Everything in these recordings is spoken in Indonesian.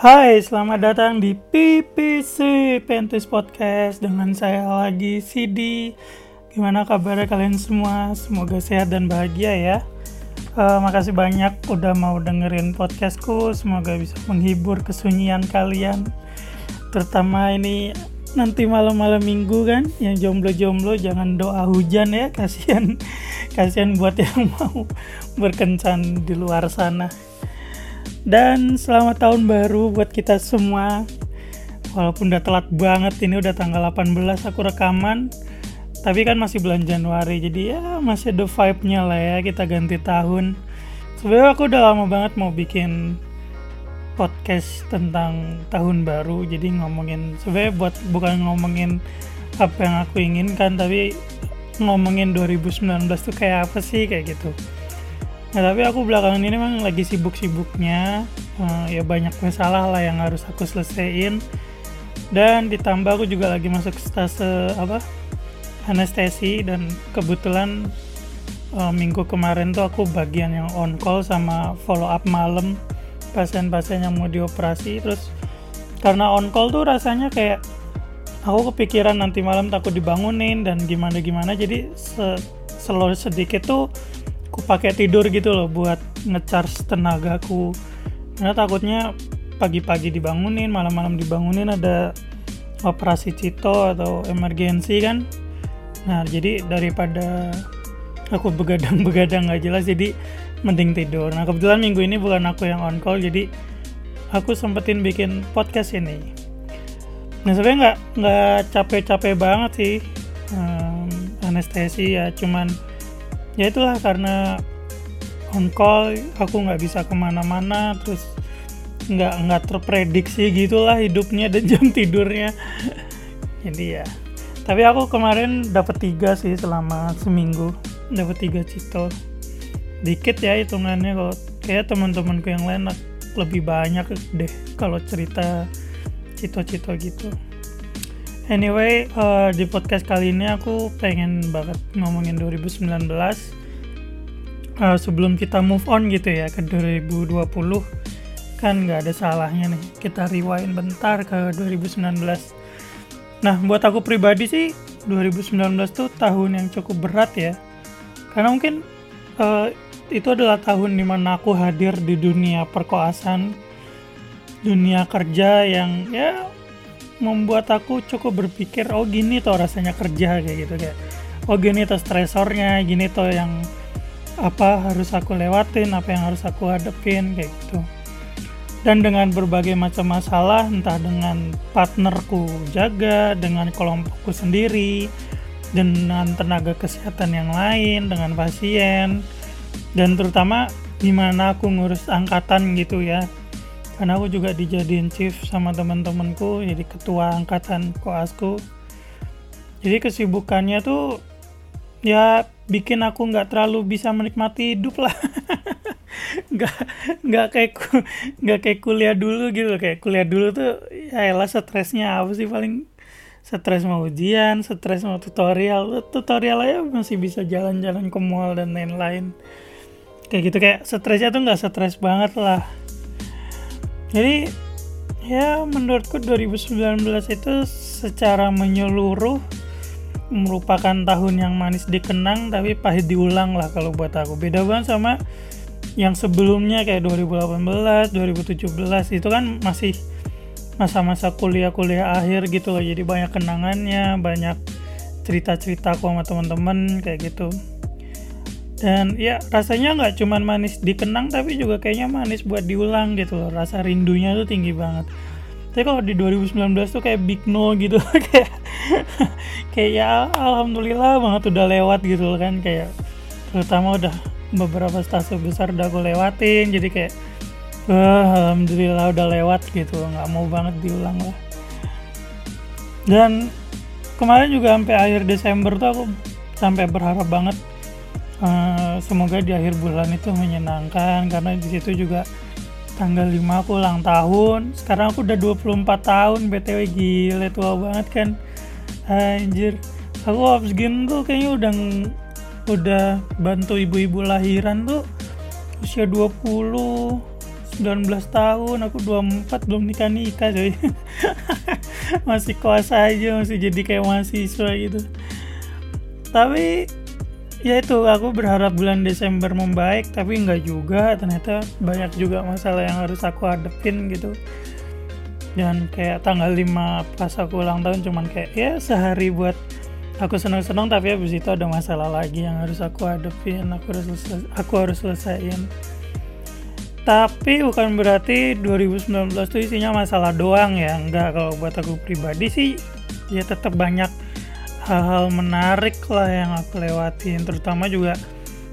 Hai, selamat datang di PPC Pentis Podcast dengan saya lagi Sidi. Gimana kabarnya kalian semua? Semoga sehat dan bahagia ya. Uh, makasih banyak udah mau dengerin podcastku. Semoga bisa menghibur kesunyian kalian. Terutama ini nanti malam-malam minggu kan, yang jomblo-jomblo jangan doa hujan ya, kasihan kasihan buat yang mau berkencan di luar sana. Dan selamat tahun baru buat kita semua. Walaupun udah telat banget, ini udah tanggal 18 aku rekaman. Tapi kan masih bulan Januari, jadi ya masih ada vibe-nya lah ya kita ganti tahun. Sebenarnya aku udah lama banget mau bikin podcast tentang tahun baru, jadi ngomongin sebenarnya buat bukan ngomongin apa yang aku inginkan, tapi ngomongin 2019 tuh kayak apa sih kayak gitu. Nah tapi aku belakangan ini memang lagi sibuk-sibuknya. Uh, ya banyak masalah lah yang harus aku selesaiin. Dan ditambah aku juga lagi masuk stase apa anestesi. Dan kebetulan uh, minggu kemarin tuh aku bagian yang on call sama follow up malam pasien-pasien yang mau dioperasi. Terus karena on call tuh rasanya kayak aku kepikiran nanti malam takut dibangunin dan gimana gimana jadi se slow sedikit tuh aku pakai tidur gitu loh buat ngecharge tenagaku. Karena takutnya pagi-pagi dibangunin malam-malam dibangunin ada operasi cito atau emergensi kan. Nah jadi daripada aku begadang-begadang nggak jelas jadi mending tidur. Nah kebetulan minggu ini bukan aku yang on call jadi aku sempetin bikin podcast ini. Nah sebenarnya nggak nggak capek-capek banget sih um, anestesi ya cuman ya itulah karena on call aku nggak bisa ke mana-mana terus nggak nggak terprediksi gitulah hidupnya dan jam tidurnya. Jadi ya tapi aku kemarin dapat tiga sih selama seminggu dapat tiga cito dikit ya hitungannya kalau kayak teman-temanku yang lain lebih banyak deh kalau cerita cito-cito gitu Anyway, uh, di podcast kali ini aku pengen banget ngomongin 2019. Uh, sebelum kita move on gitu ya ke 2020, kan nggak ada salahnya nih kita rewind bentar ke 2019. Nah, buat aku pribadi sih 2019 tuh tahun yang cukup berat ya, karena mungkin uh, itu adalah tahun di mana aku hadir di dunia perkoasan, dunia kerja yang ya membuat aku cukup berpikir oh gini tuh rasanya kerja kayak gitu kayak oh gini tuh stresornya gini tuh yang apa harus aku lewatin apa yang harus aku hadepin kayak gitu. Dan dengan berbagai macam masalah entah dengan partnerku jaga dengan kelompokku sendiri dengan tenaga kesehatan yang lain dengan pasien dan terutama gimana aku ngurus angkatan gitu ya karena aku juga dijadiin chief sama teman-temanku jadi ketua angkatan koasku. Jadi kesibukannya tuh ya bikin aku nggak terlalu bisa menikmati hidup lah. Nggak nggak kayak nggak kayak kuliah dulu gitu. Kayak kuliah dulu tuh ya elah stresnya apa sih paling? Stres mau ujian stres mau tutorial. Tutorial aja masih bisa jalan-jalan ke mall dan lain-lain. Kayak gitu kayak stresnya tuh nggak stres banget lah jadi ya menurutku 2019 itu secara menyeluruh merupakan tahun yang manis dikenang tapi pahit diulang lah kalau buat aku. Beda banget sama yang sebelumnya kayak 2018 2017 itu kan masih masa-masa kuliah-kuliah akhir gitu loh. Jadi banyak kenangannya banyak cerita-cerita aku sama teman-teman kayak gitu dan ya rasanya nggak cuman manis dikenang tapi juga kayaknya manis buat diulang gitu loh. Rasa rindunya tuh tinggi banget. Tapi kalau di 2019 tuh kayak big no gitu. Kayak kayak ya alhamdulillah banget udah lewat gitu loh kan. Kayak terutama udah beberapa stasiun besar udah gue lewatin. Jadi kayak uh, alhamdulillah udah lewat gitu nggak mau banget diulang lah. Dan kemarin juga sampai akhir Desember tuh aku sampai berharap banget uh, semoga di akhir bulan itu menyenangkan karena di situ juga tanggal 5 aku ulang tahun. Sekarang aku udah 24 tahun btw gile tua banget kan. Anjir aku habis gini tuh kayaknya udah udah bantu ibu-ibu lahiran tuh usia 20 19 19 tahun aku 24 belum nikah nikah coy. Masih kuasa aja masih jadi kayak mahasiswa gitu. Tapi ya itu aku berharap bulan Desember membaik tapi enggak juga. Ternyata banyak juga masalah yang harus aku hadepin gitu. Dan kayak tanggal 5 pas aku ulang tahun cuman kayak ya sehari buat aku senang-senang tapi habis itu ada masalah lagi yang harus aku hadepin aku harus aku harus selesaiin. Tapi bukan berarti 2019 itu isinya masalah doang ya enggak kalau buat aku pribadi sih ya tetap banyak hal-hal menarik lah yang aku lewatin. Terutama juga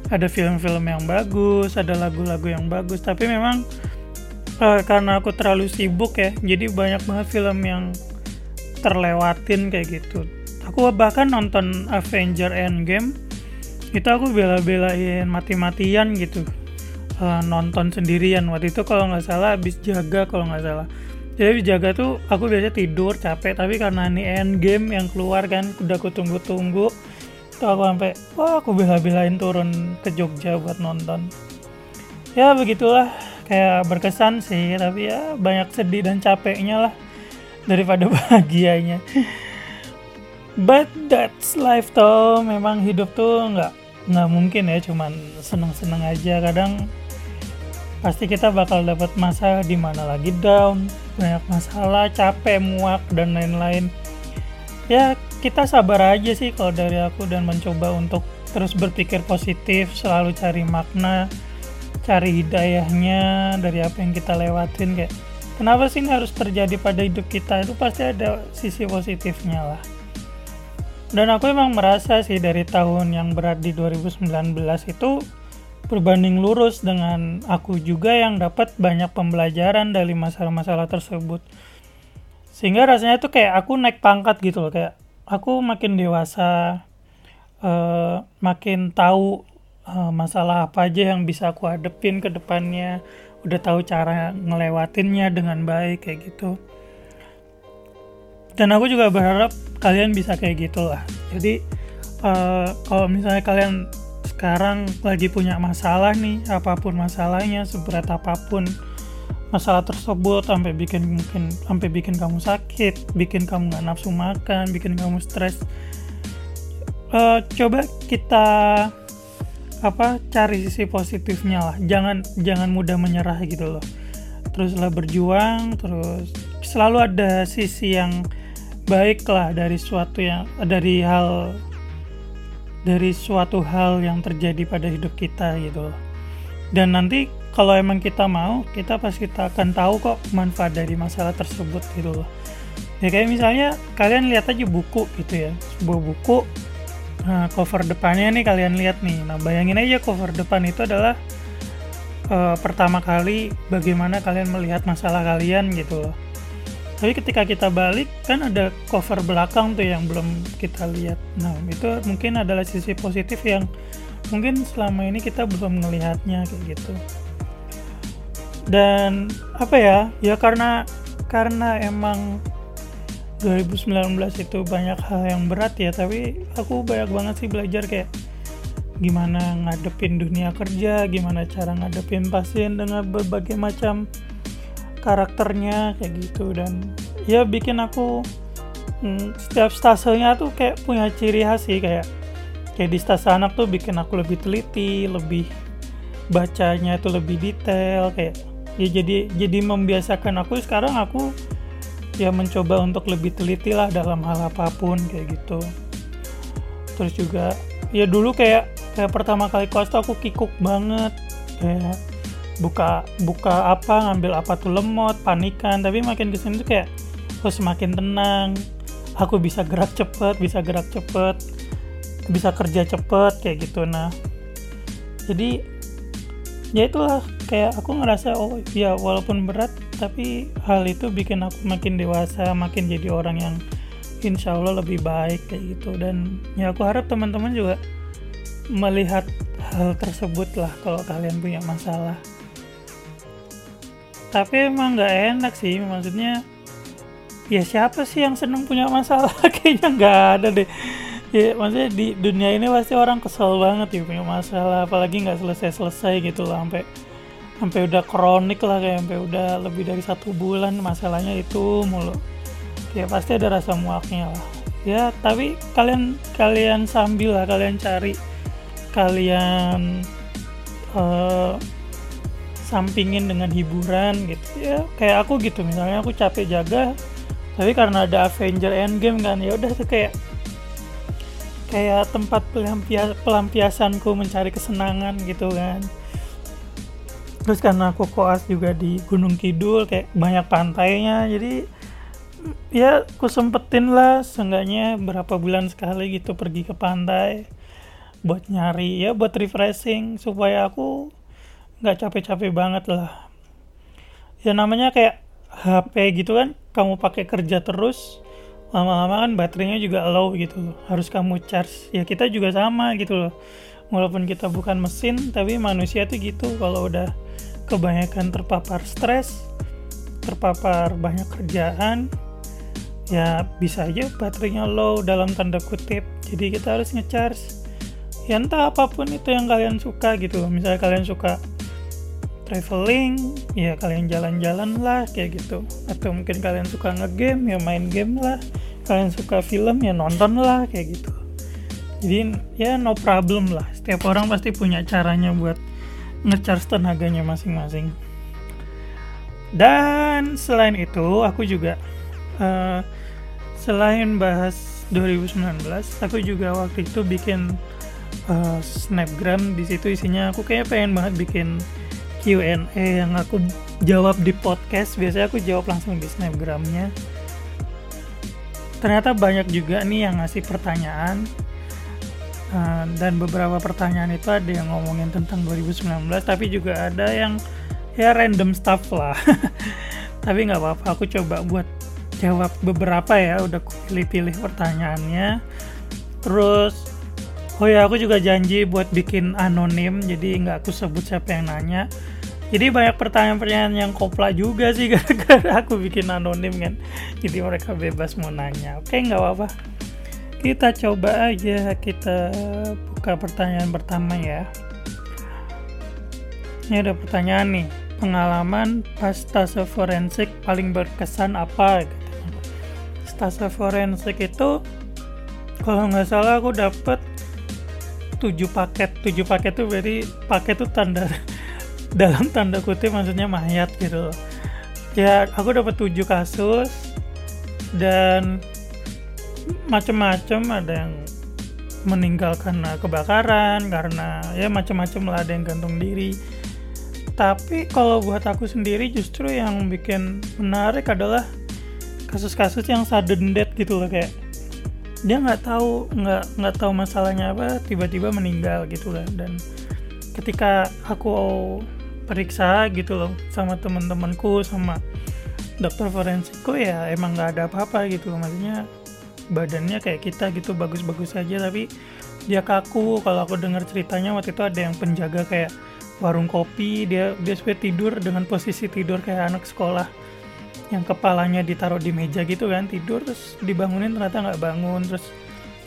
ada film-film yang bagus ada lagu-lagu yang bagus. Tapi memang uh, karena aku terlalu sibuk ya jadi banyak banget film yang terlewatin kayak gitu. Aku bahkan nonton Avenger Endgame itu aku bela-belain mati-matian gitu. Uh, nonton sendirian. Waktu itu kalau nggak salah habis jaga kalau nggak salah jadi habis jaga tuh aku biasa tidur capek tapi karena ini Endgame yang keluar kan udah aku tunggu-tunggu tuh aku sampai wah aku bela-belain turun ke Jogja buat nonton. Ya begitulah. Kayak berkesan sih tapi ya banyak sedih dan capeknya lah daripada bahagianya. But that's life toh. Memang hidup tuh nggak nggak mungkin ya cuman seneng-seneng aja. Kadang pasti kita bakal dapat masa di mana lagi down banyak masalah capek muak dan lain-lain. Ya kita sabar aja sih kalau dari aku dan mencoba untuk terus berpikir positif selalu cari makna cari hidayahnya dari apa yang kita lewatin kayak kenapa sih ini harus terjadi pada hidup kita? Itu pasti ada sisi positifnya lah. Dan aku emang merasa sih dari tahun yang berat di 2019 itu berbanding lurus dengan aku juga yang dapat banyak pembelajaran dari masalah-masalah tersebut. Sehingga rasanya tuh kayak aku naik pangkat gitu loh kayak aku makin dewasa uh, makin tahu uh, masalah apa aja yang bisa aku hadepin ke depannya udah tahu cara ngelewatinnya dengan baik kayak gitu. Dan aku juga berharap kalian bisa kayak gitulah jadi uh, kalau misalnya kalian sekarang lagi punya masalah nih apa pun masalahnya seberat apa pun masalah tersebut sampai bikin mungkin sampai bikin kamu sakit bikin kamu nggak nafsu makan bikin kamu stres. Uh, coba kita apa cari sisi positifnya lah. Jangan jangan mudah menyerah gitu loh. Teruslah berjuang terus selalu ada sisi yang baik lah dari suatu yang dari hal dari suatu hal yang terjadi pada hidup kita gitu loh dan nanti kalau emang kita mau kita pasti kita akan tahu kok manfaat dari masalah tersebut gitu loh ya kayak misalnya kalian lihat aja buku gitu ya sebuah buku Nah, cover depannya nih kalian lihat nih. Nah, bayangin aja cover depan itu adalah uh, pertama kali bagaimana kalian melihat masalah kalian gitu loh. Tapi ketika kita balik kan ada cover belakang tuh yang belum kita lihat. Nah, itu mungkin adalah sisi positif yang mungkin selama ini kita belum melihatnya kayak gitu. Dan apa ya? Ya karena karena emang 2019 itu banyak hal yang berat ya tapi aku banyak banget sih belajar kayak gimana ngadepin dunia kerja gimana cara ngadepin pasien dengan berbagai macam karakternya kayak gitu. Dan ya bikin aku hmm, setiap stasenya tuh kayak punya ciri khas sih. Kayak kayak di stase anak tuh bikin aku lebih teliti lebih bacanya itu lebih detail kayak ya jadi jadi membiasakan aku. Sekarang aku ya mencoba untuk lebih teliti lah dalam hal apa pun kayak gitu. Terus juga ya dulu kayak kayak pertama kali kelas aku kikuk banget. Kayak buka buka apa ngambil apa tuh lemot panikan. Tapi makin ke sini tuh kayak oh semakin tenang. Aku bisa gerak cepet bisa gerak cepet bisa kerja cepet kayak gitu. Nah jadi ya itulah kayak aku ngerasa oh ya walaupun berat tapi hal itu bikin aku makin dewasa makin jadi orang yang insya Allah lebih baik kayak gitu. Dan ya aku harap teman-teman juga melihat hal tersebut lah kalau kalian punya masalah tapi emang nggak enak sih maksudnya ya siapa sih yang seneng punya masalah? Kayaknya nggak ada deh. Ya maksudnya di dunia ini pasti orang kesel banget ya punya masalah apalagi nggak selesai selesai gitu lah sampai sampai udah kronik lah kayak sampai udah lebih dari satu bulan masalahnya itu mulu. Ya pasti ada rasa muaknya lah. Ya tapi kalian kalian sambil lah kalian cari kalian uh, sampingin dengan hiburan gitu. Ya kayak aku gitu. Misalnya aku capek jaga tapi karena ada Avenger Endgame kan ya udah tuh kayak kayak tempat pelampias pelampiasanku mencari kesenangan gitu kan. Terus karena aku koas juga di Gunung Kidul kayak banyak pantainya jadi ya aku sempetin lah seenggaknya berapa bulan sekali gitu pergi ke pantai buat nyari ya buat refreshing supaya aku nggak capek-capek banget lah. Ya namanya kayak HP gitu kan kamu pakai kerja terus lama-lama kan baterainya juga low gitu. Loh harus kamu charge. Ya kita juga sama gitu loh. Walaupun kita bukan mesin tapi manusia tuh gitu. Kalau udah kebanyakan terpapar stres terpapar banyak kerjaan ya bisa aja baterainya low dalam tanda kutip. Jadi kita harus ngecharge. Ya entah apa pun itu yang kalian suka gitu misalnya kalian suka traveling ya kalian jalan-jalan lah kayak gitu. Atau mungkin kalian suka ngegame ya main game lah. Kalian suka film ya nonton lah kayak gitu. Jadi ya no problem lah. Setiap orang pasti punya caranya buat ngecharge tenaganya masing-masing. Dan selain itu aku juga uh, selain bahas 2019 aku juga waktu itu bikin uh, snapgram. Di situ isinya aku kayak pengen banget bikin Q&A yang aku jawab di podcast biasanya aku jawab langsung di snapgramnya. Ternyata banyak juga nih yang ngasih pertanyaan Eh, dan beberapa pertanyaan itu ada yang ngomongin tentang 2019 tapi juga ada yang ya random stuff lah. Tapi nggak apa-apa aku coba buat jawab beberapa ya udah pilih-pilih pertanyaannya. Terus oh ya aku juga janji buat bikin anonim jadi nggak aku sebut siapa yang nanya jadi banyak pertanyaan-pertanyaan yang kopla juga sih gara-gara aku bikin anonim kan. Jadi mereka bebas mau nanya. Oke nggak apa-apa. Kita coba aja kita buka pertanyaan pertama ya. Ini ada pertanyaan nih. Pengalaman pas stase forensik paling berkesan apa? Stase forensik itu kalau nggak salah aku dapet 7 paket. 7 paket tuh berarti paket tuh tanda dalam tanda kutip maksudnya mayat gitu ya aku dapat 7 kasus dan macam-macam ada yang meninggal karena kebakaran karena ya macam-macam lah ada yang gantung diri. Tapi kalau buat aku sendiri justru yang bikin menarik adalah kasus-kasus yang sudden death gitu loh kayak dia nggak tahu nggak nggak tahu masalahnya apa tiba-tiba meninggal gitu kan. Dan ketika aku periksa gitu loh sama teman-temanku sama dokter forensikku ya emang nggak ada apa-apa gitu loh. Maksudnya badannya kayak kita gitu bagus-bagus saja tapi dia kaku. Kalau aku dengar ceritanya waktu itu ada yang penjaga kayak warung kopi dia dia supaya tidur dengan posisi tidur kayak anak sekolah yang kepalanya ditaruh di meja gitu kan tidur terus dibangunin ternyata nggak bangun. Terus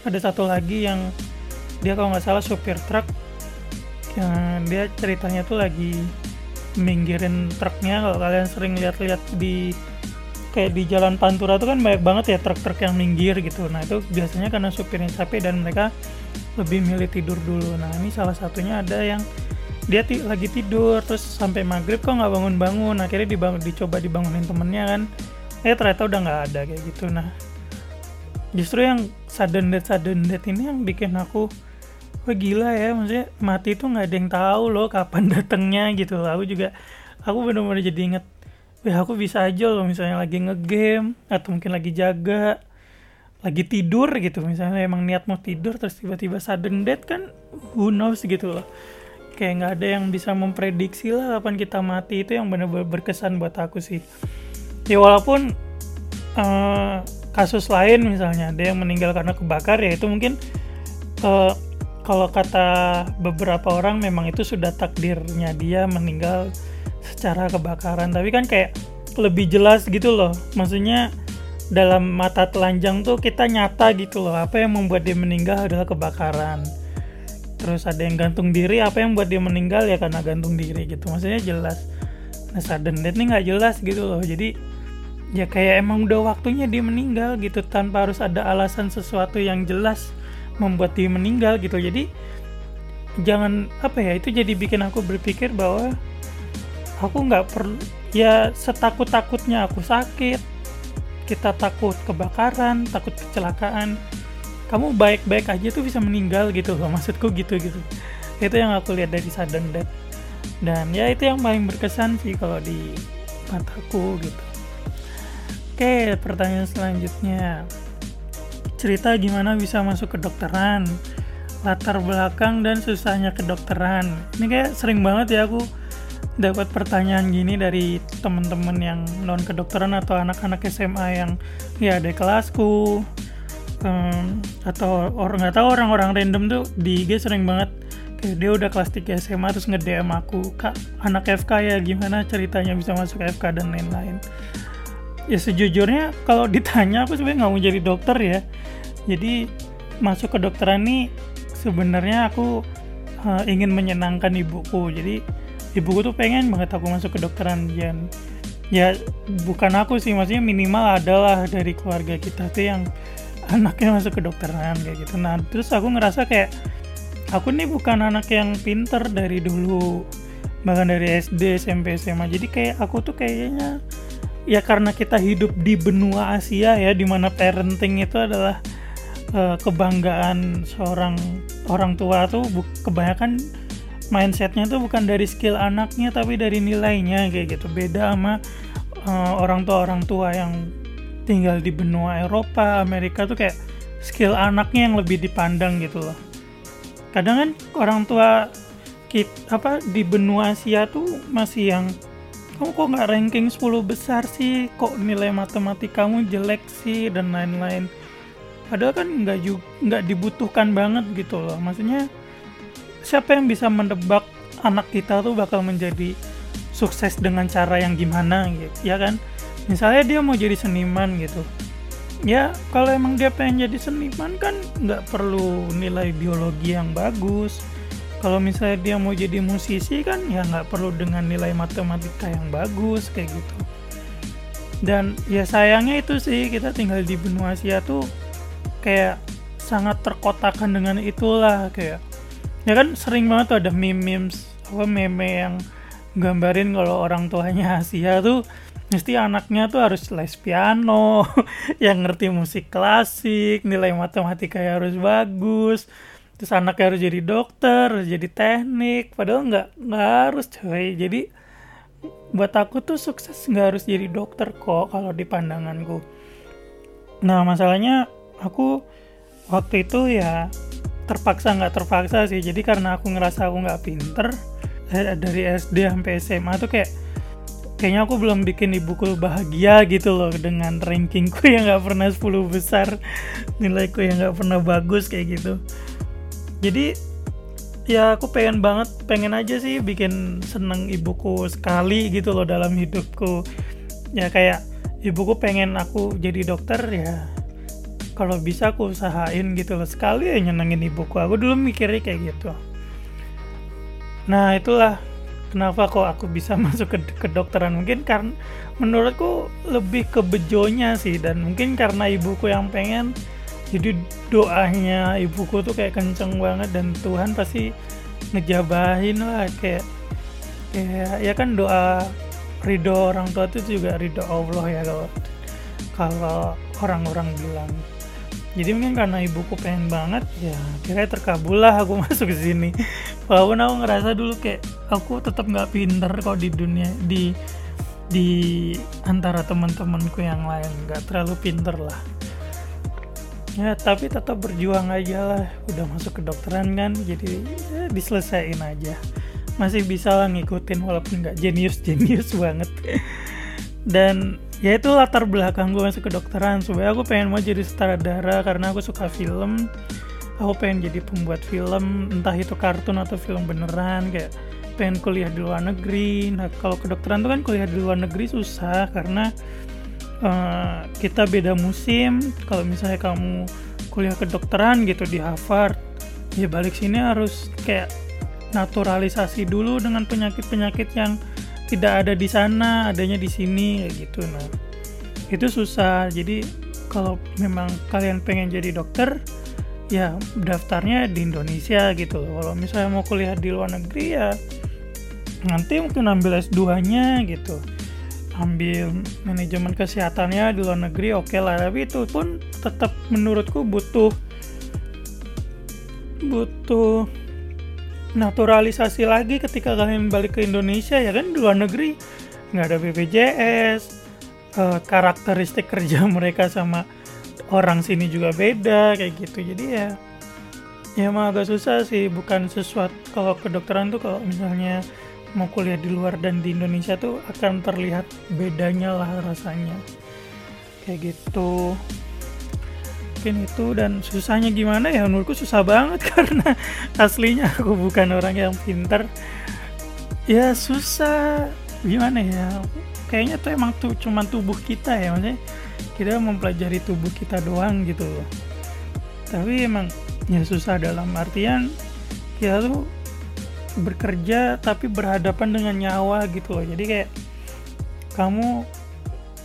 ada satu lagi yang dia kalau nggak salah supir truk dia ceritanya tuh lagi minggirin truknya. Kalau kalian sering lihat-lihat di kayak di jalan Pantura itu kan banyak banget ya truk-truk yang minggir gitu. Nah itu biasanya karena supirnya capek dan mereka lebih milih tidur dulu. Nah ini salah satunya ada yang dia lagi tidur terus sampai maghrib kok nggak bangun-bangun. Akhirnya dibangun dicoba dibangunin temennya kan. Eh ternyata udah nggak ada kayak gitu. Nah justru yang sudden death sudden death ini yang bikin aku wah gila ya maksudnya mati itu nggak ada yang tahu loh kapan datangnya gitu loh. Aku juga aku benar-benar jadi inget ya aku bisa aja loh misalnya lagi ngegame atau mungkin lagi jaga lagi tidur gitu. Misalnya emang niat mau tidur terus tiba-tiba sudden death kan who knows gitu loh. Kayak nggak ada yang bisa memprediksi lah kapan kita mati. Itu yang benar-benar berkesan buat aku sih. Ya walaupun uh, kasus lain misalnya ada yang meninggal karena kebakar ya itu mungkin uh, kalau kata beberapa orang memang itu sudah takdirnya dia meninggal secara kebakaran. Tapi kan kayak lebih jelas gitu loh. Maksudnya dalam mata telanjang tuh kita nyata gitu loh. Apa yang membuat dia meninggal adalah kebakaran. Terus ada yang gantung diri apa yang buat dia meninggal ya karena gantung diri gitu. Maksudnya jelas. Nah sudden death ini nggak jelas gitu loh. Jadi ya kayak emang udah waktunya dia meninggal gitu. Tanpa harus ada alasan sesuatu yang jelas membuat dia meninggal gitu. Jadi jangan apa ya itu jadi bikin aku berpikir bahwa aku nggak perlu ya setakut takutnya aku sakit kita takut kebakaran takut kecelakaan. Kamu baik-baik aja tuh bisa meninggal gitu loh maksudku gitu gitu. Itu yang aku lihat dari sudden death. Dan ya itu yang paling berkesan sih kalau di mataku gitu. Oke pertanyaan selanjutnya cerita gimana bisa masuk kedokteran latar belakang dan susahnya kedokteran ini kayak sering banget ya aku dapat pertanyaan gini dari teman-teman yang non kedokteran atau anak-anak SMA yang ya ada kelasku. Um, atau orang nggak tahu orang-orang random tuh di IG sering banget kayak dia udah kelas 3 SMA terus nge-DM aku kak anak FK ya gimana ceritanya bisa masuk FK dan lain-lain ya sejujurnya kalau ditanya aku sebenarnya nggak mau jadi dokter ya. Jadi masuk kedokteran nih sebenarnya aku uh, ingin menyenangkan ibuku. Jadi ibuku tuh pengen banget aku masuk kedokteran dan ya bukan aku sih maksudnya minimal adalah dari keluarga kita tuh yang anaknya masuk kedokteran kayak gitu. Nah terus aku ngerasa kayak aku nih bukan anak yang pinter dari dulu. Bahkan dari SD SMP SMA jadi kayak aku tuh kayaknya ya karena kita hidup di benua Asia ya di mana parenting itu adalah uh, kebanggaan seorang orang tua tuh kebanyakan mindsetnya tuh bukan dari skill anaknya tapi dari nilainya kayak gitu. Beda sama uh, orang tua orang tua yang tinggal di benua Eropa Amerika tuh kayak skill anaknya yang lebih dipandang gitu loh. Kadang kan orang tua kita apa di benua Asia tuh masih yang kamu kok nggak ranking 10 besar sih? Kok nilai matematikamu jelek sih? Dan lain-lain. Padahal kan nggak nggak dibutuhkan banget gitu loh. Maksudnya siapa yang bisa mendebak anak kita tuh bakal menjadi sukses dengan cara yang gimana gitu ya kan? Misalnya dia mau jadi seniman gitu. Ya kalau emang dia pengen jadi seniman kan nggak perlu nilai biologi yang bagus kalau misalnya dia mau jadi musisi kan ya nggak perlu dengan nilai matematika yang bagus kayak gitu. Dan ya sayangnya itu sih kita tinggal di benua Asia tuh kayak sangat terkotakan dengan itulah kayak ya kan sering banget tuh ada meme memes apa meme yang gambarin kalau orang tuanya Asia tuh mesti anaknya tuh harus les piano yang ngerti musik klasik nilai matematika harus bagus terus anaknya harus jadi dokter harus jadi teknik. Padahal nggak nggak harus coy. Jadi buat aku tuh sukses nggak harus jadi dokter kok kalau di pandanganku. Nah masalahnya aku waktu itu ya terpaksa nggak terpaksa sih. Jadi karena aku ngerasa aku nggak pinter eh, dari SD sampai SMA tuh kayak kayaknya aku belum bikin ibuku bahagia gitu loh dengan rankingku yang nggak pernah 10 besar nilaiku yang nggak pernah bagus kayak gitu jadi ya aku pengen banget pengen aja sih bikin seneng ibuku sekali gitu loh dalam hidupku. Ya kayak ibuku pengen aku jadi dokter ya kalau bisa aku usahain gitu loh. Sekali ya nyenengin ibuku aku dulu mikirnya kayak gitu. Nah itulah kenapa kok aku bisa masuk ke kedokteran mungkin karena menurutku lebih ke bejonya sih dan mungkin karena ibuku yang pengen jadi doanya ibuku tuh kayak kenceng banget dan Tuhan pasti ngejabahin lah kayak kayak ya kan doa ridho orang tua itu juga ridho Allah ya kalau kalau orang-orang bilang. Jadi mungkin karena ibuku pengen banget ya kira terkabul lah aku masuk ke sini. Walaupun aku ngerasa dulu kayak aku tetap nggak pinter kok di dunia di di antara teman-temanku yang lain nggak terlalu pinter lah ya tapi tetap berjuang aja lah. Udah masuk ke dokteran kan jadi ya, diselesaikan aja. Masih bisa lah ngikutin walaupun nggak jenius jenius banget. Dan ya itu latar belakang gue masuk ke dokteran supaya aku pengen mau jadi sutradara karena aku suka film. Aku pengen jadi pembuat film entah itu kartun atau film beneran kayak pengen kuliah di luar negeri. Nah kalau kedokteran tuh kan kuliah di luar negeri susah karena uh, kita beda musim. Kalau misalnya kamu kuliah kedokteran gitu di Harvard ya balik sini harus kayak naturalisasi dulu dengan penyakit-penyakit yang tidak ada di sana adanya di sini kayak gitu nah itu susah. Jadi kalau memang kalian pengen jadi dokter ya daftarnya di Indonesia gitu kalau misalnya mau kuliah di luar negeri ya nanti mungkin ambil S2 nya gitu ambil manajemen kesehatannya di luar negeri oke okay lah. Tapi itu pun tetap menurutku butuh butuh naturalisasi lagi ketika kalian balik ke Indonesia ya kan? Di luar negeri nggak ada BPJS uh, karakteristik kerja mereka sama orang sini juga beda kayak gitu. Jadi ya ya emang agak susah sih. Bukan sesuatu kalau kedokteran tuh kalau misalnya mau kuliah di luar dan di Indonesia tuh akan terlihat bedanya lah rasanya. Kayak gitu. Mungkin itu dan susahnya gimana ya? Menurutku susah banget karena aslinya aku bukan orang yang pintar ya susah. Gimana ya? Kayaknya tuh emang tuh cuman tubuh kita ya maksudnya kita mempelajari tubuh kita doang gitu tapi emang ya susah dalam artian kita tuh bekerja tapi berhadapan dengan nyawa gitu loh. Jadi kayak kamu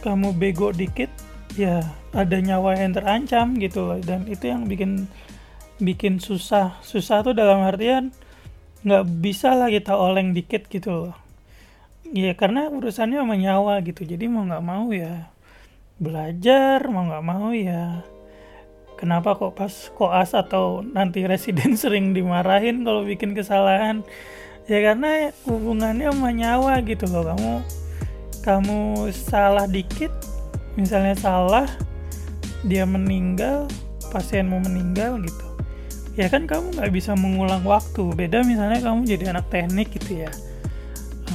kamu bego dikit ya ada nyawa yang terancam gitu loh. Dan itu yang bikin bikin susah. Susah tuh dalam artian nggak bisa lah kita oleng dikit gitu loh. Ya karena urusannya sama nyawa gitu. Jadi mau nggak mau ya belajar mau nggak mau ya kenapa kok pas koas atau nanti residen sering dimarahin kalau bikin kesalahan? Ya karena hubungannya sama nyawa gitu loh. Kamu kamu salah dikit misalnya salah dia meninggal pasien mau meninggal gitu. Ya kan kamu nggak bisa mengulang waktu. Beda misalnya kamu jadi anak teknik gitu ya.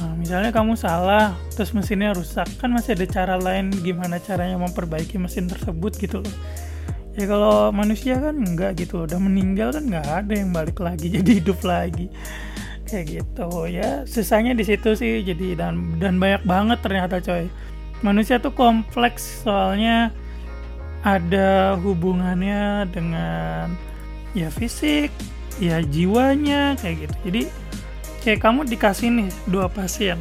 Nah, misalnya kamu salah terus mesinnya rusak. Kan masih ada cara lain gimana caranya memperbaiki mesin tersebut gitu loh ya kalau manusia kan nggak gitu udah meninggal kan nggak ada yang balik lagi jadi hidup lagi. Kayak gitu. Ya sisanya di situ sih. Jadi dan dan banyak banget ternyata coy. Manusia tuh kompleks. Soalnya ada hubungannya dengan ya fisik ya jiwanya kayak gitu. Jadi kayak kamu dikasih nih dua pasien.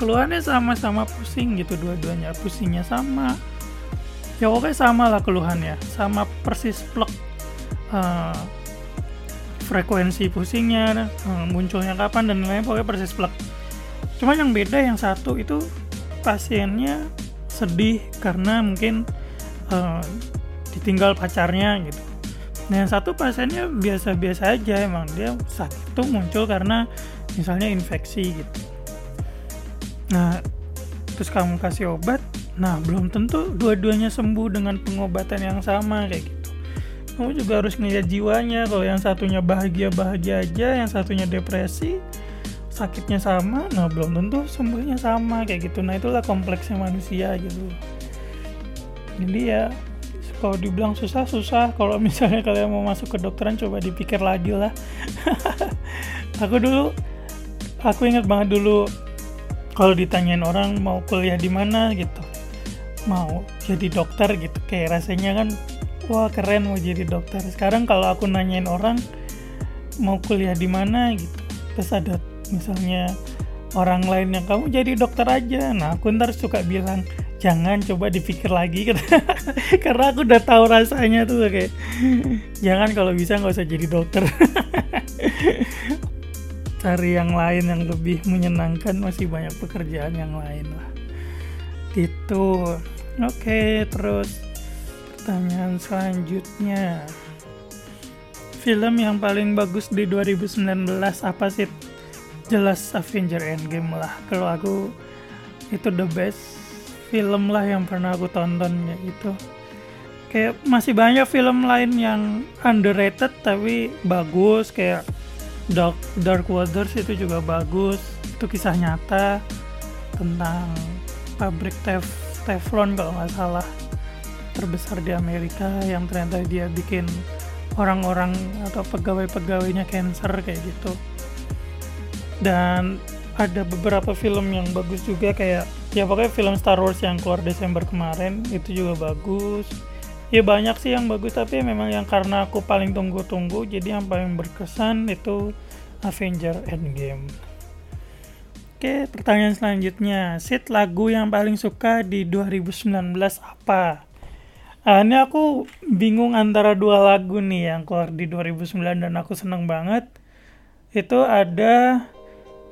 Keluhannya sama-sama pusing gitu dua-duanya. Pusingnya sama ya oke sama lah keluhannya sama persis plek uh, frekuensi pusingnya uh, munculnya kapan dan lain-lain pokoknya persis plek cuma yang beda yang satu itu pasiennya sedih karena mungkin uh, ditinggal pacarnya gitu. Nah yang satu pasiennya biasa-biasa aja emang dia sakit itu muncul karena misalnya infeksi gitu. Nah terus kamu kasih obat, nah belum tentu dua-duanya sembuh dengan pengobatan yang sama kayak gitu. Kamu juga harus ngeliat jiwanya kalau yang satunya bahagia-bahagia aja, yang satunya depresi, sakitnya sama nah belum tentu sembuhnya sama kayak gitu. Nah itulah kompleksnya manusia gitu. Jadi ya kalau dibilang susah susah. Kalau misalnya kalian mau masuk ke dokteran coba dipikir lagi lah. Aku dulu aku ingat banget dulu kalau ditanyain orang mau kuliah di mana? gitu mau jadi dokter gitu. Kayak rasanya kan wah keren mau jadi dokter. Sekarang kalau aku nanyain orang mau kuliah di mana? gitu. Terus ada misalnya orang lain yang kamu jadi dokter aja. Nah aku ntar suka bilang jangan coba dipikir lagi. Karena aku udah tahu rasanya tuh kayak jangan kalau bisa nggak usah jadi dokter. Cari yang lain yang lebih menyenangkan masih banyak pekerjaan yang lain lah. Gitu oke terus pertanyaan selanjutnya. Film yang paling bagus di 2019 apa sih? Jelas Avenger Endgame lah. Kalau aku itu the best film lah yang pernah aku tonton ya itu kayak masih banyak film lain yang underrated tapi bagus kayak Dark Dark Waters itu juga bagus. Itu kisah nyata tentang pabrik tef teflon kalau nggak salah terbesar di Amerika yang ternyata dia bikin orang-orang atau pegawai-pegawainya cancer kayak gitu. Dan ada beberapa film yang bagus juga kayak ya pokoknya film Star Wars yang keluar Desember kemarin itu juga bagus. Ya banyak sih yang bagus tapi memang yang karena aku paling tunggu-tunggu jadi yang paling berkesan itu Avenger Endgame Oke, pertanyaan selanjutnya. Sit lagu yang paling suka di 2019 apa? Uh, ini aku bingung antara dua lagu nih yang keluar di 2009 dan aku seneng banget. Itu ada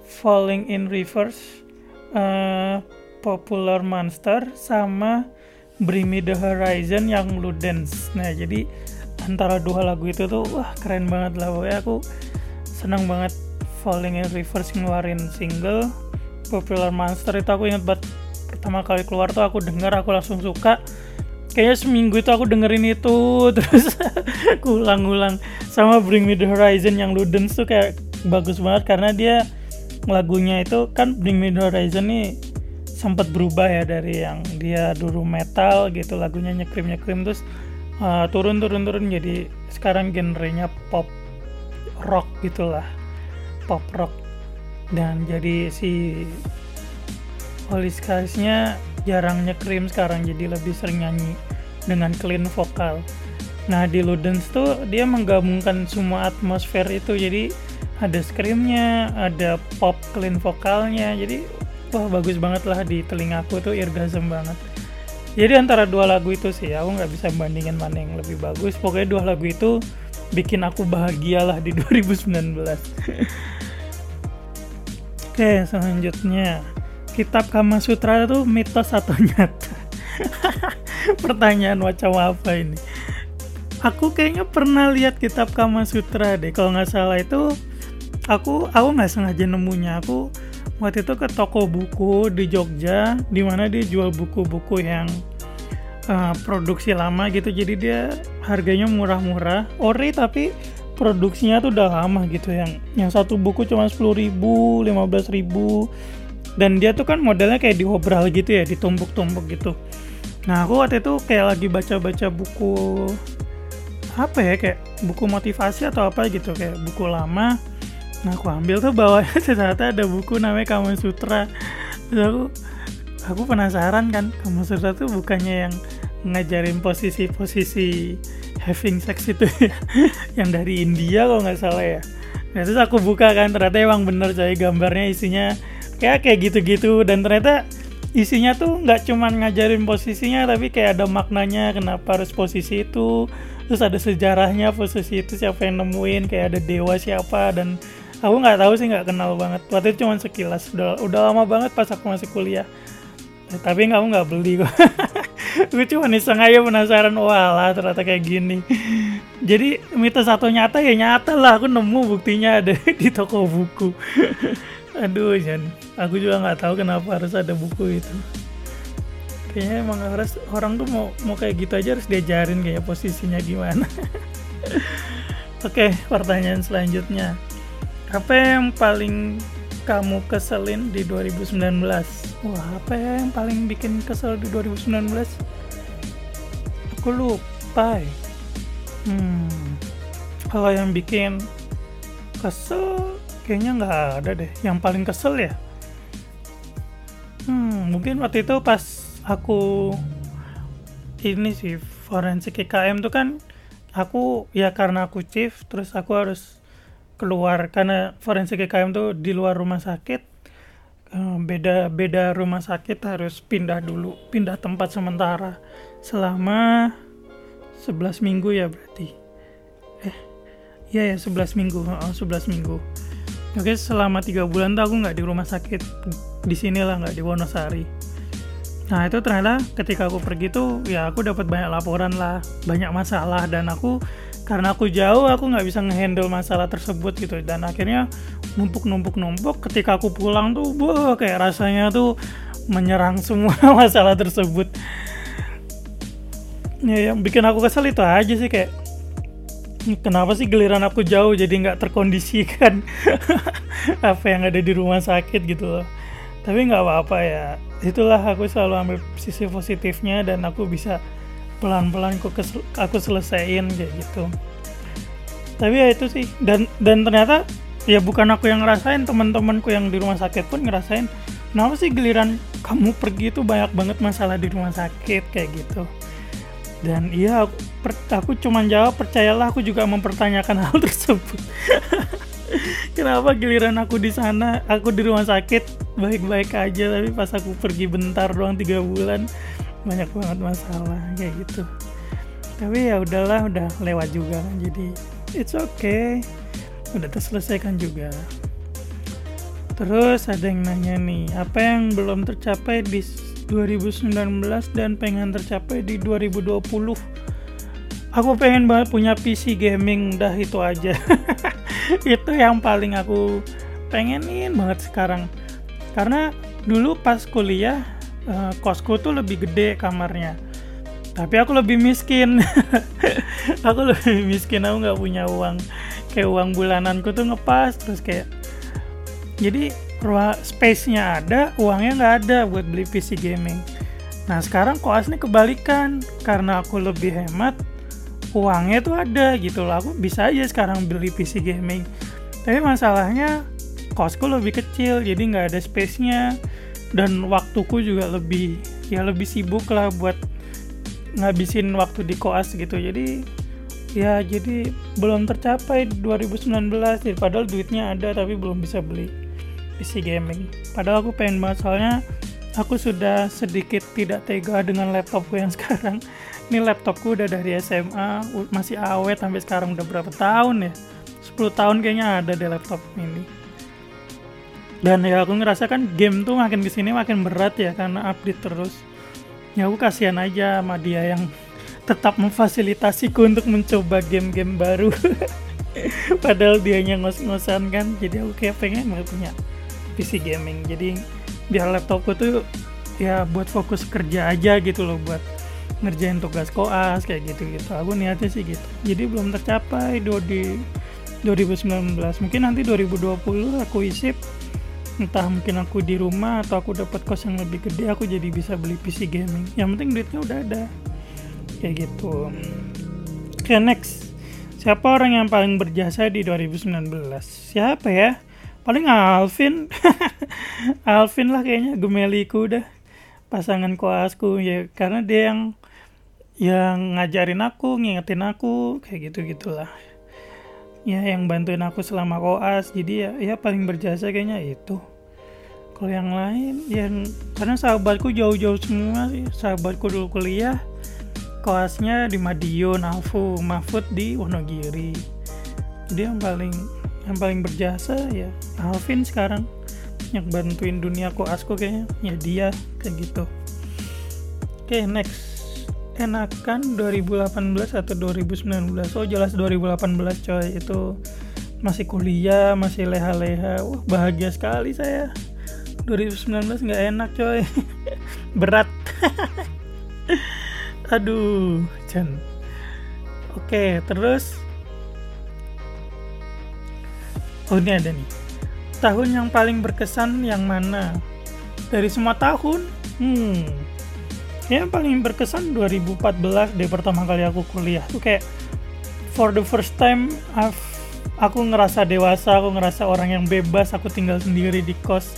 Falling in Reverse, uh, Popular Monster, sama Bring Me The Horizon yang Ludens. Nah, jadi antara dua lagu itu tuh, wah keren banget lah. Pokoknya aku seneng banget Falling in Reverse ngeluarin single Popular Monster itu aku inget banget. Pertama kali keluar tuh aku denger aku langsung suka. Kayaknya seminggu itu aku dengerin itu terus aku ulang-ulang sama Bring Me The Horizon yang Ludens tuh kayak bagus banget karena dia lagunya itu kan Bring Me The Horizon nih sempat berubah ya dari yang dia dulu metal gitu lagunya nyekrim nyekrim terus uh, turun turun turun jadi sekarang genrenya pop rock gitulah pop rock. Dan jadi si Holy Skies-nya jarang nyekrim sekarang jadi lebih sering nyanyi dengan clean vokal. Nah di Ludens tuh dia menggabungkan semua atmosfer itu jadi ada screamnya ada pop clean vokalnya jadi wah bagus banget lah di telingaku tuh irgasm banget. Jadi antara dua lagu itu sih aku nggak bisa bandingin mana yang lebih bagus. Pokoknya dua lagu itu bikin aku bahagia lah di 2019 oke selanjutnya. Kitab Kama Sutra itu mitos atau nyata? Pertanyaan macam apa ini? Aku kayaknya pernah lihat kitab Kama Sutra deh. Kalau nggak salah itu aku aku nggak sengaja nemunya. Aku waktu itu ke toko buku di Jogja di mana dia jual buku-buku yang uh, produksi lama gitu. Jadi dia harganya murah-murah ori tapi produksinya tuh udah lama gitu. Yang yang satu buku cuma sepuluh ribu lima belas ribu. Dan dia tuh kan modelnya kayak diobral gitu ya ditumpuk-tumpuk gitu. Nah aku waktu itu kayak lagi baca-baca buku apa ya kayak buku motivasi atau apa gitu kayak buku lama. Nah aku ambil tuh bawahnya ternyata ada buku namanya Kama Sutra. Terus aku aku penasaran kan Kama Sutra tuh bukannya yang ngajarin posisi-posisi having sex itu ya. Yang dari India kalau nggak salah ya. Nah terus aku buka kan ternyata emang bener coy gambarnya isinya kayak kayak gitu-gitu. Dan ternyata isinya tuh nggak cuman ngajarin posisinya tapi kayak ada maknanya kenapa harus posisi itu. Terus ada sejarahnya posisi itu siapa yang nemuin kayak ada dewa siapa. Dan aku nggak tahu sih nggak kenal banget. Waktu itu cuma sekilas. Udah udah lama banget pas aku masih kuliah. Tapi kamu nggak beli kok gue cuma iseng aja penasaran wah lah ternyata kayak gini. Jadi mitos satu nyata ya nyata lah aku nemu buktinya ada di toko buku. Aduh Jan aku juga nggak tahu kenapa harus ada buku itu. Kayaknya emang harus orang tuh mau mau kayak gitu aja harus diajarin kayak posisinya gimana. Oke pertanyaan selanjutnya. Apa yang paling kamu keselin di 2019? Wah, apa ya yang paling bikin kesel di 2019? Aku lupa. Ya. Hmm, kalau yang bikin kesel kayaknya nggak ada deh. Yang paling kesel ya? Hmm, mungkin waktu itu pas aku ini sih forensik IKM tuh kan aku ya karena aku chief terus aku harus keluar karena forensik IKM tuh di luar rumah sakit. Eh, beda beda rumah sakit harus pindah dulu pindah tempat sementara. Selama 11 minggu ya berarti. Eh iya ya 11 minggu oh, 11 minggu. Oke selama tiga bulan tuh aku nggak di rumah sakit. Di sini lah nggak di Wonosari. Nah itu ternyata ketika aku pergi tuh ya aku dapat banyak laporan lah banyak masalah dan aku karena aku jauh aku nggak bisa ngehandle masalah tersebut gitu. Dan akhirnya numpuk numpuk numpuk ketika aku pulang tuh wah kayak rasanya tuh menyerang semua masalah tersebut. Ya yang bikin aku kesel itu aja sih kayak kenapa sih giliran aku jauh jadi nggak terkondisikan apa yang ada di rumah sakit? gitu loh. Tapi nggak apa-apa ya itulah aku selalu ambil sisi positifnya dan aku bisa pelan-pelan aku, aku selesaiin kayak gitu. Tapi ya itu sih dan dan ternyata ya bukan aku yang ngerasain teman-temanku yang di rumah sakit pun ngerasain kenapa sih giliran kamu pergi itu banyak banget masalah di rumah sakit? Kayak gitu. Dan iya aku, per, aku cuma jawab percayalah aku juga mempertanyakan hal tersebut. Kenapa giliran aku di sana aku di rumah sakit? Baik-baik aja tapi pas aku pergi bentar doang tiga bulan banyak banget masalah kayak gitu. Tapi ya udahlah udah lewat juga. Jadi it's okay. Udah terselesaikan juga. Terus ada yang nanya nih apa yang belum tercapai di 2019 dan pengen tercapai di 2020 aku pengen banget punya PC gaming dah itu aja. Itu yang paling aku pengenin banget sekarang. Karena dulu pas kuliah uh, kosku tuh lebih gede kamarnya. Tapi aku lebih miskin. Aku lebih miskin aku nggak punya uang. Kayak uang bulananku tuh ngepas terus kayak jadi ruang space-nya ada uangnya nggak ada buat beli PC gaming. Nah sekarang koas ini kebalikan. Karena aku lebih hemat uangnya tuh ada gitu loh. Aku bisa aja sekarang beli PC gaming. Tapi masalahnya kosku lebih kecil jadi nggak ada space-nya dan waktuku juga lebih ya lebih sibuk lah buat ngabisin waktu di koas gitu. Jadi ya jadi belum tercapai 2019 jadi padahal duitnya ada tapi belum bisa beli PC gaming. Padahal aku pengen banget soalnya aku sudah sedikit tidak tega dengan laptopku yang sekarang. Ini laptopku udah dari SMA masih awet sampai sekarang udah berapa tahun ya? 10 tahun kayaknya ada di laptop ini dan ya aku ngerasa kan game tuh makin ke sini makin berat ya karena update terus. Ya aku kasihan aja sama dia yang tetap memfasilitasiku untuk mencoba game-game baru. Padahal dia yang ngos-ngosan kan jadi aku kayak pengen punya PC gaming. Jadi biar laptopku tuh ya buat fokus kerja aja gitu loh buat ngerjain tugas koas kayak gitu gitu aku niatnya sih gitu. Jadi belum tercapai do di 2019 mungkin nanti 2020 aku isip entah mungkin aku di rumah atau aku dapat kos yang lebih gede aku jadi bisa beli PC gaming. Yang penting duitnya udah ada. Kayak gitu. Oke okay, next. Siapa orang yang paling berjasa di 2019 siapa ya? Paling Alvin. Alvin lah kayaknya gemeliku udah pasangan koasku ya karena dia yang yang ngajarin aku ngingetin aku kayak gitu gitulah ya yang bantuin aku selama koas. Jadi ya ya paling berjasa kayaknya itu. Kalau yang lain yang karena sahabatku jauh-jauh semua sih. Sahabatku dulu kuliah koasnya di Madiun Alfu Mahfud di Wonogiri. Jadi yang paling yang paling berjasa ya Alvin sekarang. Yang bantuin dunia koasku kayaknya. Ya dia kayak gitu. Oke okay, next enakan 2018 atau 2019 oh jelas 2018 coy. Itu masih kuliah masih leha-leha. Wah bahagia sekali saya. 2019 nggak enak coy. Berat. Aduh Chan. Oke terus? Oh ini ada nih. Tahun yang paling berkesan yang mana? Dari semua tahun? Hmm ya paling berkesan 2014 deh pertama kali aku kuliah tuh kayak for the first time I've, aku ngerasa dewasa aku ngerasa orang yang bebas aku tinggal sendiri di kos.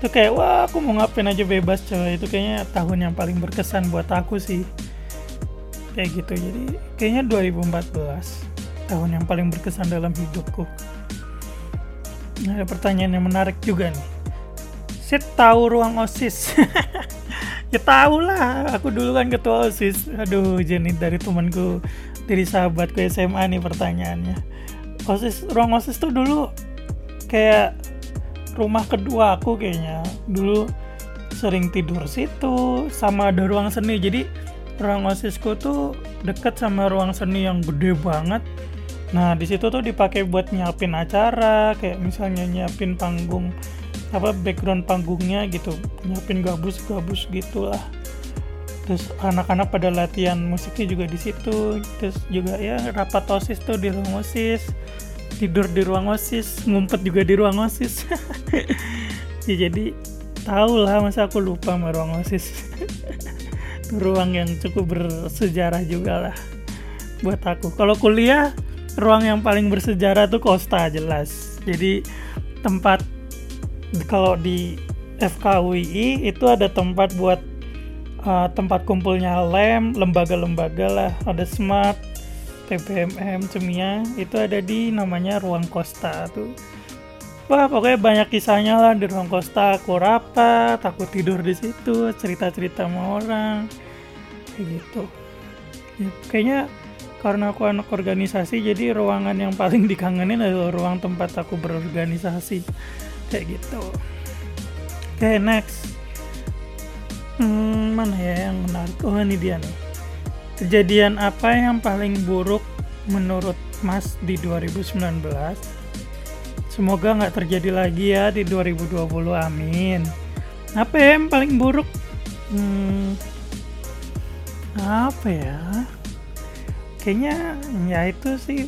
Itu kayak wah aku mau ngapain aja bebas coy. Itu kayaknya tahun yang paling berkesan buat aku sih. Kayak gitu. Jadi kayaknya 2014 tahun yang paling berkesan dalam hidupku. Nah ada pertanyaan yang menarik juga nih. Saya tahu ruang osis ya tau lah aku dulu kan ketua osis. Aduh jadi dari temanku dari sahabatku SMA nih pertanyaannya. Osis ruang osis tuh dulu kayak rumah kedua aku kayaknya. Dulu sering tidur situ sama ada ruang seni. Jadi ruang osisku tuh deket sama ruang seni yang gede banget. Nah di situ tuh dipakai buat nyiapin acara kayak misalnya nyiapin panggung apa background panggungnya gitu. Nyiapin gabus-gabus gitulah. Terus anak-anak pada latihan musiknya juga di situ. Terus juga ya rapat osis tuh di ruang osis. Tidur di ruang osis ngumpet juga di ruang osis. Ya jadi tau lah masa aku lupa sama ruang osis. Ruang yang cukup bersejarah juga lah buat aku. Kalau kuliah ruang yang paling bersejarah tuh Costa jelas. Jadi tempat kalau di FKUI itu ada tempat buat uh, tempat kumpulnya lem lembaga-lembaga lah. Ada smart PPMM Cemia. Itu ada di namanya ruang Costa tuh. Wah pokoknya banyak kisahnya lah. Di ruang Costa aku rapat aku tidur di situ cerita-cerita sama orang. Kayak gitu. Ya, kayaknya karena aku anak organisasi jadi ruangan yang paling dikangenin adalah ruang tempat aku berorganisasi kayak gitu. Oke okay, next. Hmm, mana ya yang menarik? Oh ini dia nih. Kejadian apa yang paling buruk menurut Mas di 2019 semoga nggak terjadi lagi ya di 2020 amin. Apa ya yang paling buruk? Hmm, apa ya? Kayaknya ya itu sih.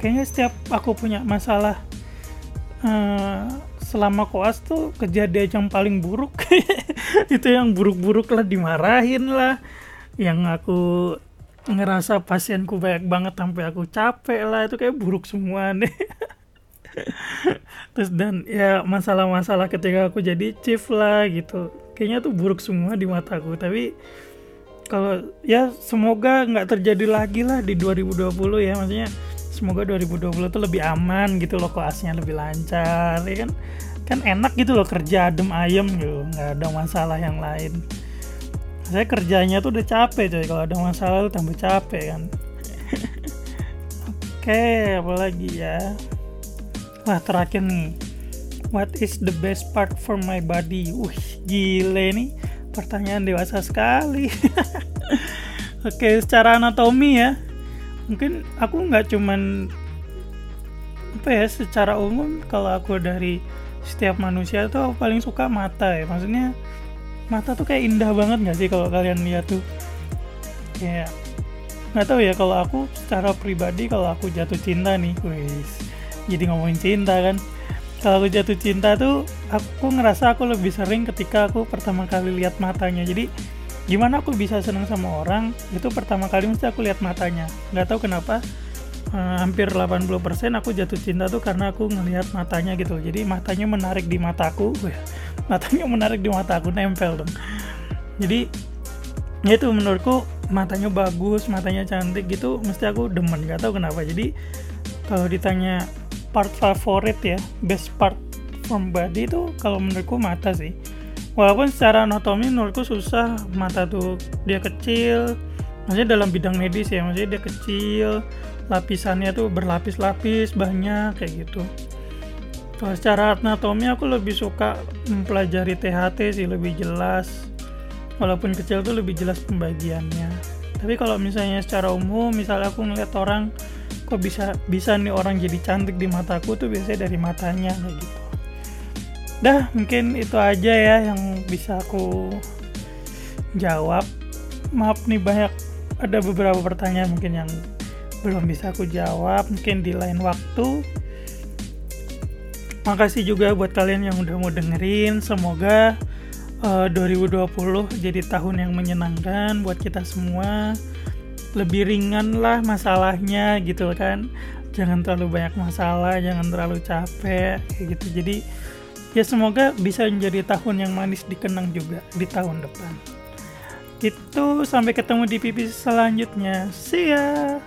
Kayaknya setiap aku punya masalah uh, selama koas tuh kejadian yang paling buruk. Itu yang buruk-buruk lah dimarahin lah. Yang aku ngerasa pasienku banyak banget sampai aku capek lah itu kayak buruk semua nih. Terus dan ya masalah-masalah ketika aku jadi chief lah gitu. Kayaknya tuh buruk semua di mataku tapi kalau ya semoga nggak terjadi lagi lah di 2020 ya. Maksudnya semoga 2020 tuh lebih aman gitu loh koasnya lebih lancar ya kan? Kan enak gitu loh kerja adem ayem gitu nggak ada masalah yang lain. Saya kerjanya tuh udah capek coy. Kalau ada masalah tuh tambah capek kan? Oke apalagi ya? Wah terakhir nih. What is the best part for my body? Wih gile nih. Pertanyaan dewasa sekali. Oke secara anatomi ya mungkin aku nggak cuman apa ya secara umum kalau aku dari setiap manusia tuh aku paling suka mata ya. Maksudnya mata tuh kayak indah banget nggak sih kalau kalian lihat tuh? Kayak nggak tahu ya kalau aku secara pribadi kalau aku jatuh cinta nih wis jadi ngomongin cinta kan. Kalau aku jatuh cinta tuh aku ngerasa aku lebih sering ketika aku pertama kali lihat matanya. Jadi gimana aku bisa seneng sama orang? Itu pertama kali mesti aku lihat matanya. Nggak tahu kenapa uh, hampir 80% aku jatuh cinta tuh karena aku ngelihat matanya gitu jadi matanya menarik di mataku. Matanya menarik di mata aku nempel dong. Jadi ya itu menurutku matanya bagus matanya cantik gitu mesti aku demen. Nggak tahu kenapa. Jadi kalau ditanya part favorit ya best part from body itu kalau menurutku mata sih walaupun secara anatomi menurutku susah mata tuh dia kecil. Maksudnya dalam bidang medis ya maksudnya dia kecil lapisannya tuh berlapis-lapis banyak kayak gitu. Kalau secara anatomi aku lebih suka mempelajari THT sih lebih jelas. Walaupun kecil tuh lebih jelas pembagiannya. Tapi kalau misalnya secara umum misalnya aku ngeliat orang kok bisa bisa nih orang jadi cantik di mataku tuh biasanya dari matanya kayak gitu dah mungkin itu aja ya yang bisa aku jawab. Maaf nih banyak ada beberapa pertanyaan mungkin yang belum bisa aku jawab mungkin di lain waktu. Makasih juga buat kalian yang udah mau dengerin. Semoga uh, eh, 2020 jadi tahun yang menyenangkan buat kita semua. Lebih ringan lah masalahnya gitu kan. Jangan terlalu banyak masalah jangan terlalu capek kayak gitu. Jadi ya semoga bisa menjadi tahun yang manis dikenang juga di tahun depan. Itu sampai ketemu di pipi selanjutnya. See ya